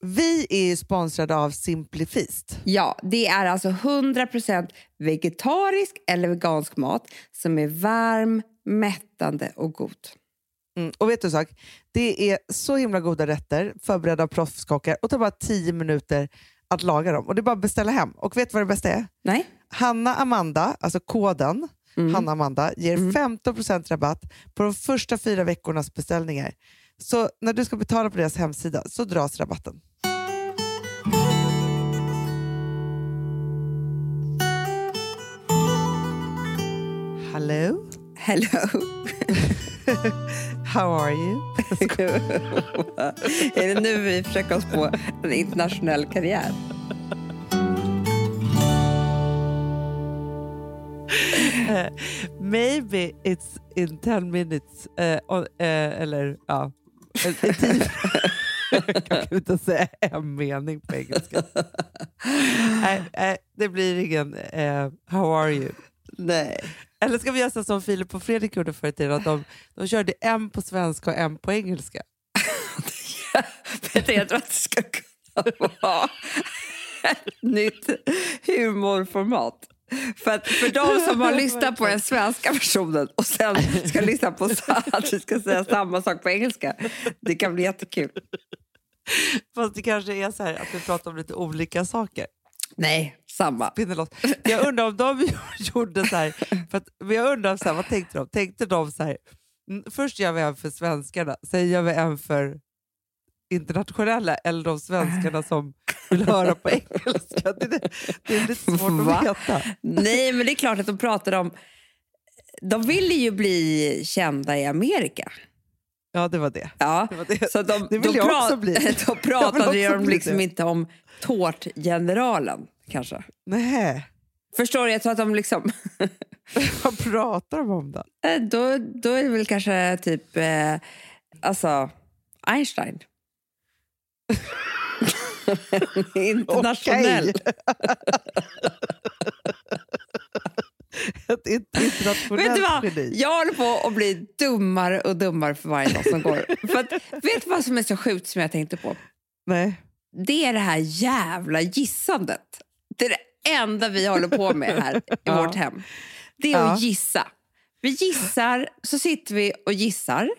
Vi är ju sponsrade av Simplifeast. Ja, det är alltså 100% vegetarisk eller vegansk mat som är varm, mättande och god. Mm. Och vet du en sak? Det är så himla goda rätter förberedda av proffskockar och tar bara 10 minuter att laga dem. Och Det är bara att beställa hem. Och vet du vad det bästa är? Nej? Hanna Amanda, alltså koden Hanna Amanda, ger 15% rabatt på de första fyra veckornas beställningar. Så när du ska betala på deras hemsida så dras rabatten. Hello, Hello. how are you? är det nu vi försöker oss på en internationell karriär? Maybe it's in 10 minutes. on, eh, eller ja, Jag kan inte säga en mening på engelska. Nej, nej, det blir ingen eh, how are you. Nej. Eller ska vi göra så som Filip och Fredrik gjorde förr i tiden? Att de, de körde en på svenska och en på engelska. Jag tror att det ska kunna vara ett nytt humorformat. För, att, för de som har lyssnat på den svenska versionen och sen ska lyssna på att vi ska säga samma sak på engelska. Det kan bli jättekul. Fast det kanske är så här att vi pratar om lite olika saker. Nej, samma. Spindelott. Jag undrar om de gjorde så här, för att, men jag undrar så här, vad tänkte de? Tänkte de så här, först gör vi en för svenskarna, sen gör vi en för internationella eller de svenskarna som vill höra på engelska. Det, det, det är lite svårt Va? att veta. Nej, men det är klart att de pratar om... De ville ju bli kända i Amerika. Ja, det var det. Ja, Det var det. så de, Det vill jag också bli. då pratade de liksom det. inte om tårtgeneralen, kanske. Nej, Förstår du? Jag tror att de liksom... vad pratar de om då? Eh, då, då är det väl kanske typ... Eh, alltså, Einstein. Internationell. Ett int- internationellt Vet du vad? geni. Jag håller på att bli dummare och dummare för varje dag som går. för att, vet du vad som är så sjukt som jag tänkte på? Nej. Det är det här jävla gissandet. Det är det enda vi håller på med här i Ja. vårt hem. Det är Ja. att gissa. Vi gissar, så sitter vi och gissar.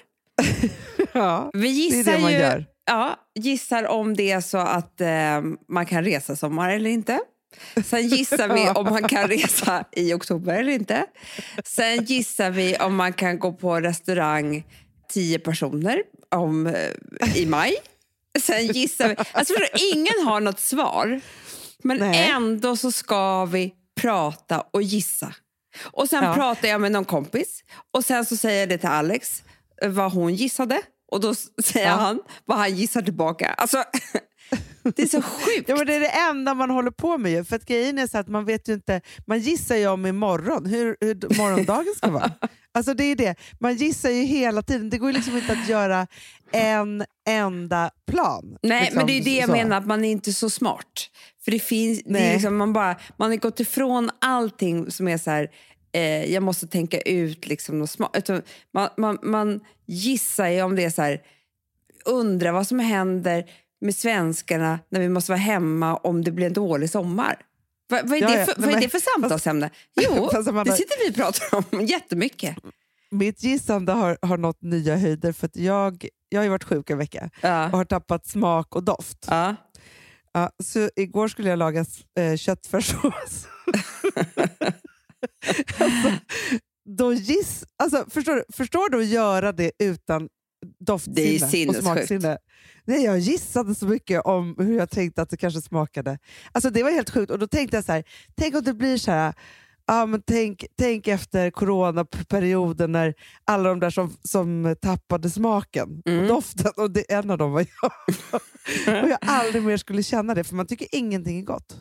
Ja, Vi det är gissar det man ju, gör. Ja, gissar om det är så att eh, man kan resa sommar eller inte. Sen gissar vi om man kan resa i oktober eller inte. Sen gissar vi om man kan gå på restaurang tio personer om, eh, i maj. Sen gissar vi... Alltså, förstår ingen har något svar, men Nej. ändå så ska vi prata och gissa. Och Sen Ja. pratar jag med någon kompis och sen så säger jag det till Alex vad hon gissade. Och då säger Ja. han vad han gissar tillbaka. Alltså, det är så sjukt. Ja, men det är det enda man håller på med. För att grejen är så att man vet ju inte, man gissar ju om imorgon, hur, hur morgondagen ska vara. Alltså det är det. Man gissar ju hela tiden. Det går liksom inte att göra en enda plan. Nej, liksom, men det är det jag så. menar, att man är inte så smart. För det finns, det liksom, man, bara, man har gått ifrån allting som är så här, eh, jag måste tänka ut liksom något smart. Man, man, man gissar ju om det är så här, undrar vad som händer med svenskarna när vi måste vara hemma om det blir en dålig sommar. Va, vad är, Ja, det, ja. för, Nej, vad är det för samtalsämne? Jo, Fast det sitter vi och pratar om jättemycket. Mitt gissande har, har nått nya höjder för jag, jag har varit sjuk en vecka och Ja. har tappat smak och doft. Ja. Ja, så igår skulle jag laga eh, köttfärssås. alltså, då giss, alltså, förstår, du, förstår du att göra det utan doftsinne och smaksinne? Nej, jag gissade så mycket om hur jag tänkte att det kanske smakade. Alltså, det var helt sjukt. Och då tänkte jag så här, tänk om det blir så här, ja, men tänk, tänk efter coronaperioden när alla de där som, som tappade smaken Mm. och doften, och det, en av dem var jag. och jag aldrig mer skulle känna det, för man tycker ingenting är gott.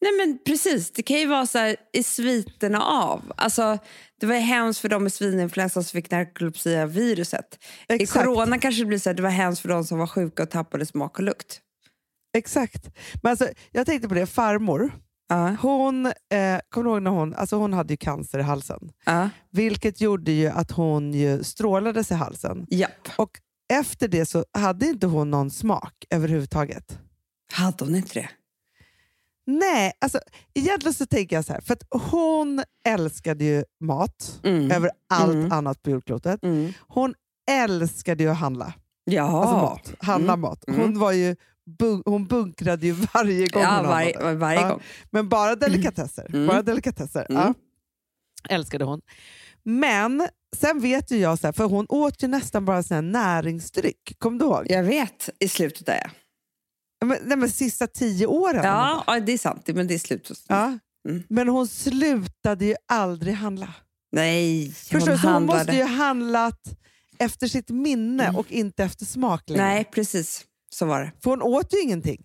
Nej men precis, det kan ju vara så här i sviterna av. Alltså, det var hemskt för dem med svininfluensa som fick narkolepsia-viruset. I Exakt. corona kanske det blir så här, det var hemskt för dem som var sjuka och tappade smak och lukt. Exakt. Men alltså, jag tänkte på det, farmor, Ja. hon, eh, kommer du ihåg när hon, alltså hon hade ju cancer i halsen, Ja. vilket gjorde ju att hon ju strålades i halsen. Japp. Och efter det så hade inte hon någon smak överhuvudtaget. Hade hon inte det? Nej, alltså egentligen så tänker jag så här, för att hon älskade ju mat Mm. över allt Mm. annat på jordklotet. Mm. Hon älskade ju att handla, Ja. alltså mat, handla Mm. mat. Mm. Hon, var ju, bun- hon bunkrade ju varje gång ja hon varje, handlade. varje Ja. gång. Men bara delikatesser. Mm. Bara delikatesser. Ja. Älskade hon. Men sen vet ju jag, så här, för hon åt ju nästan bara sån näringsdryck. Kommer du ihåg? Jag vet, i slutet där ja. Men, nej, men sista tio åren. Ja, ja, det är sant. Men det är slutet. Ja. Mm. Men hon slutade ju aldrig handla. Nej, Förstår du? Så hon måste ju handlat efter sitt minne Mm. och inte efter smak längre. Nej, precis. Så var det. För hon åt ju ingenting.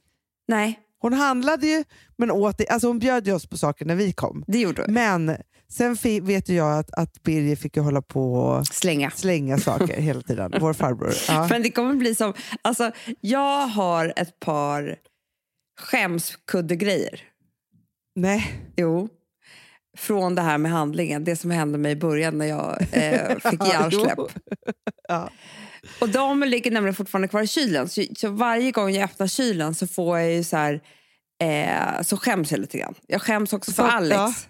Nej, Hon handlade ju, men åt. Alltså hon bjöd ju oss på saker när vi kom. det gjorde hon. Men sen vet ju jag att, att Birger fick hålla på och Slänga. slänga saker hela tiden. Vår farbror. Ja. Men det kommer bli som... Alltså, jag har ett par skämskuddegrejer. Nej. Jo. Från det här med handlingen. Det som hände mig i början när jag eh, fick hjärnsläpp. Ja. Och de ligger nämligen fortfarande kvar i kylen. Så, så varje gång jag öppnar kylen så får jag ju så här... Eh, så skäms jag lite grann. Jag skäms också för Alex.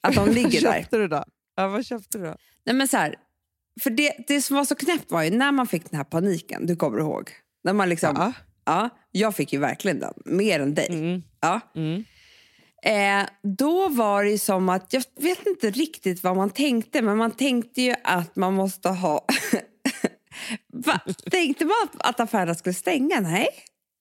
Att de ligger vad där. köpte du då? Ja, vad köpte du då? Nej, men så här, för det, det som var så knäppt var ju när man fick den här paniken. Du kommer ihåg? När man liksom, ja. Ja. jag fick ju verkligen den. Mer än dig. Mm. Ja. Mm. Eh, då var det som att, jag vet inte riktigt vad man tänkte, men man tänkte ju att man måste ha... Va? Tänkte man att affärerna skulle stänga? Nej.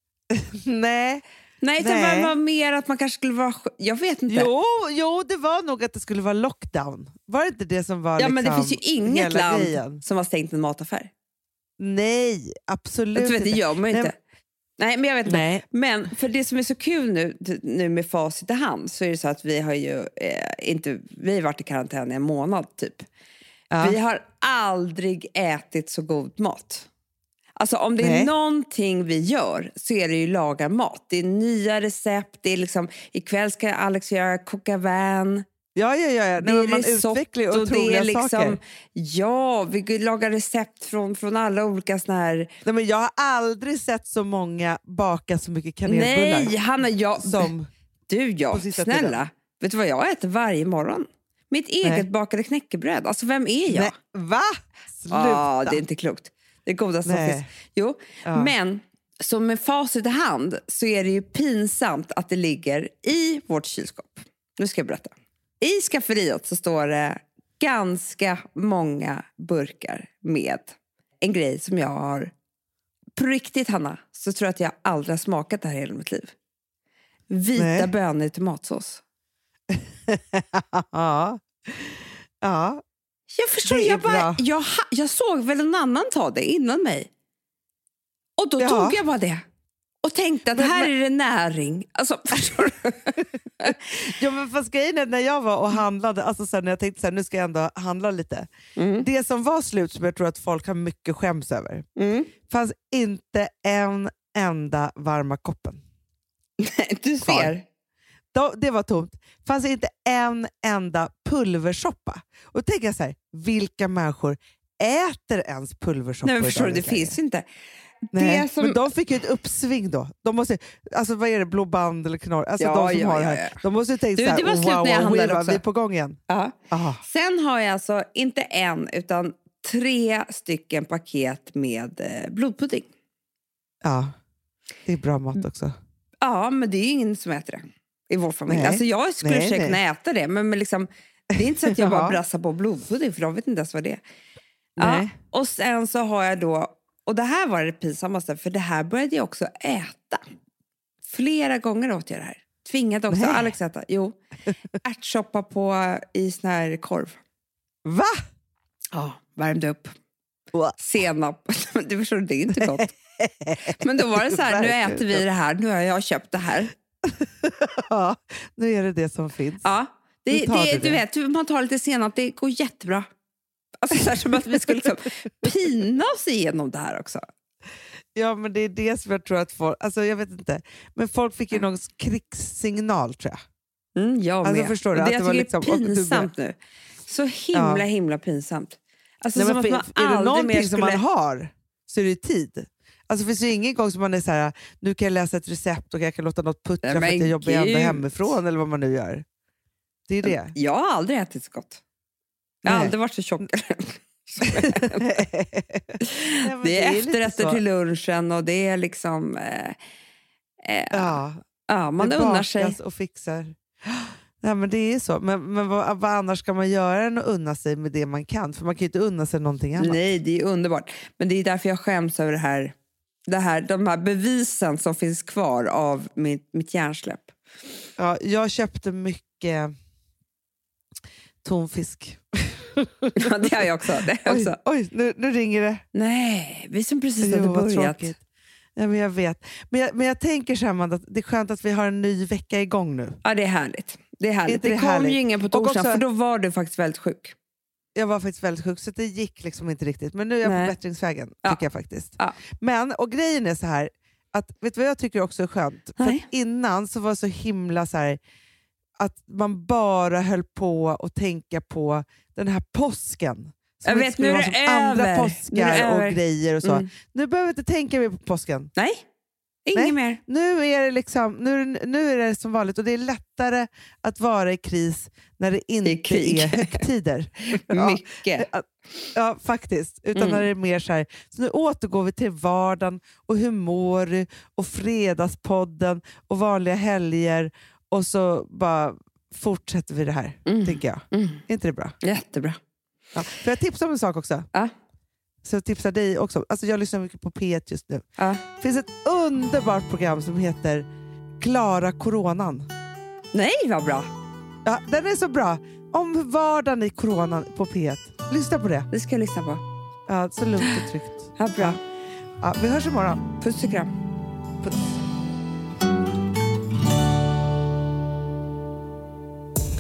Nej. Nej, Nej. det var mer att man kanske skulle vara... Jag vet inte. Jo, jo, det var nog att det skulle vara lockdown. Var det inte det som var ja, liksom men det finns ju inget land grejen? som har stängt en mataffär. Nej, absolut vet, det inte. gör man ju inte. Nej, men jag vet inte. Nej. Men för det som är så kul nu, nu med facit i hand så är det så att vi har ju eh, inte, vi har varit i karantän i en månad typ. Ja. Vi har aldrig ätit så god mat. Alltså om det är Nej. någonting vi gör så är det ju laga mat. Det är nya recept, det är liksom ikväll ska Alex göra coca van. Ja, ja, ja. ja. Det är man risotto, utvecklar ju det är liksom, saker. Ja, vi lagar recept från, från alla olika såna här... Nej, men jag har aldrig sett så många baka så mycket kanelbullar. Nej, Hanna, jag, Som, Du, ja, på sista snälla. tiden. Vet du vad jag äter varje morgon? Mitt eget Nej. bakade knäckebröd. Alltså, vem är jag? nej, va? Sluta. ah, det är inte klokt. Det godaste som Nej. finns. Jo, Ja. men så med facit i hand så är det ju pinsamt att det ligger i vårt kylskåp. Nu ska jag berätta. I skafferiet så står det ganska många burkar med en grej som jag har... På riktigt, Hanna, så tror jag att jag aldrig har smakat det här i hela mitt liv. Vita Nej. bönor i tomatsås. ja. ja. Jag förstår, jag, bara, jag, jag såg väl någon annan ta det innan mig. Och då Ja. tog jag bara det. Och tänkte att Men- här men- är det näring. Alltså, förstår du? Ja, men fast grejen är när jag var och handlade, alltså sen när jag tänkte så här, nu ska jag ändå handla lite. Mm. Det som var slut, som jag tror att folk har mycket skäms över, Mm. fanns inte en enda varma koppen. Du Kvar. ser. Då- Det var tomt. fanns inte en enda pulversoppa. Och då tänker jag så här, vilka människor äter ens pulversoppor Nej, förstår du, det finns inte. Nej, det som... Men de fick ju ett uppsving då. De måste, alltså vad är det, Blå band eller knorr? Alltså Ja, de som ja, har det här. ja. De måste ju tänka Du, så här, det var slut wow, när jag handlade wow, också. vi är på gång igen. Ja. Aha. Sen har jag alltså inte en, utan tre stycken paket med eh, blodpudding. Ja, det är bra mat också. Ja, men det är ju ingen som äter det i vår familj. Nej. Alltså jag skulle Nej, försöka nej. kunna äta det, men, men liksom, det är inte så att jag bara brassar på blodpudding, för de vet inte ens vad det är. Ja, och sen så har jag då, och det här var det pinsammaste, för det här började jag också äta. Flera gånger åt jag det här. Tvingade också Nej. Alex äta. Jo, ärtsoppa på i sån här korv. Va? Ja, värmde upp. Wow. Senap. Du förstår, det är inte gott. Men då var det så här, nu äter vi det här, nu har jag köpt det här. Ja, nu är det det som finns. Ja, det, det, du vet, man tar lite senap, det går jättebra. Alltså, så här, som att vi skulle liksom pina oss igenom det här också. Ja, men det är det som jag tror att folk... Alltså jag vet inte. Men folk fick ju någon krigssignal tror jag. Mm, jag Alltså, med. förstår Och du? det Att jag det var liksom- är pinsamt nu. Så himla, Ja. himla pinsamt. Alltså Nej, som men att man är det någonting som skulle... man har så är det tid. Alltså, det finns ju ingen gång som man är så här, nu kan jag läsa ett recept och jag kan låta något puttra Nej, för att jag jobbar ändå hemifrån eller vad man nu gör. Det är det. Jag har aldrig ätit så gott. Jag har Nej. aldrig varit så tjock. Nej, det är lite efterrätter till lunchen och det är liksom... Eh, eh, ja. Ja, man det unnar sig. och fixar. Nej, men det är så. Men, men vad, vad annars ska man göra än att unna sig med det man kan? För man kan ju inte unna sig någonting annat. Nej, det är underbart. Men det är därför jag skäms över det här, det här, de här bevisen som finns kvar av mitt, mitt hjärnsläpp. Ja, jag köpte mycket tonfisk. Ja, det har jag också. Det har jag Oj, också. oj nu, nu ringer det. Nej, vi som precis Jo, hade börjat. tråkigt. Ja, men jag vet. Men jag, men jag tänker så här, Amanda, att det är skönt att vi har en ny vecka igång nu. Ja, det är härligt. Det, är härligt. Det det kom härligt? ju ingen på torsdagen, för då var du faktiskt väldigt sjuk. Jag var faktiskt väldigt sjuk så det gick liksom inte riktigt. Men nu är jag Nej. på bättringsvägen. Ja. tycker jag faktiskt. Ja. Men, och grejen är så här, att, vet du vad jag tycker också är skönt? För Nej. innan så var det så himla så här, att man bara höll på att tänka på den här påsken. Som Jag vet, nu är det andra över. Är påskar och grejer och så. Mm. Nu behöver vi inte tänka mer på påsken. Nej, inget mer. Nu är, det liksom, nu, nu är det som vanligt och det är lättare att vara i kris när det inte är högtider. ja, Mycket. ja, faktiskt. Utan Mm. när det är mer så här, så nu återgår vi till vardagen och hur mår du? Och fredagspodden och vanliga helger och så bara fortsätter vi det här, Mm. tänker jag. Mm. Är inte det bra? Jättebra. Ja. Får jag tipsa om en sak också? Ja. Så jag tipsar dig också. Alltså jag lyssnar mycket på P1 just nu. Ja. Det finns ett underbart program som heter Klara Coronan. Nej, vad bra. Ja, den är så bra. Om vardagen i coronan på P1. Lyssna på det. Det ska jag lyssna på. Ja, så lugnt och tryggt. Ja, bra. Ja, vi hörs imorgon. Puss och kram. Puss.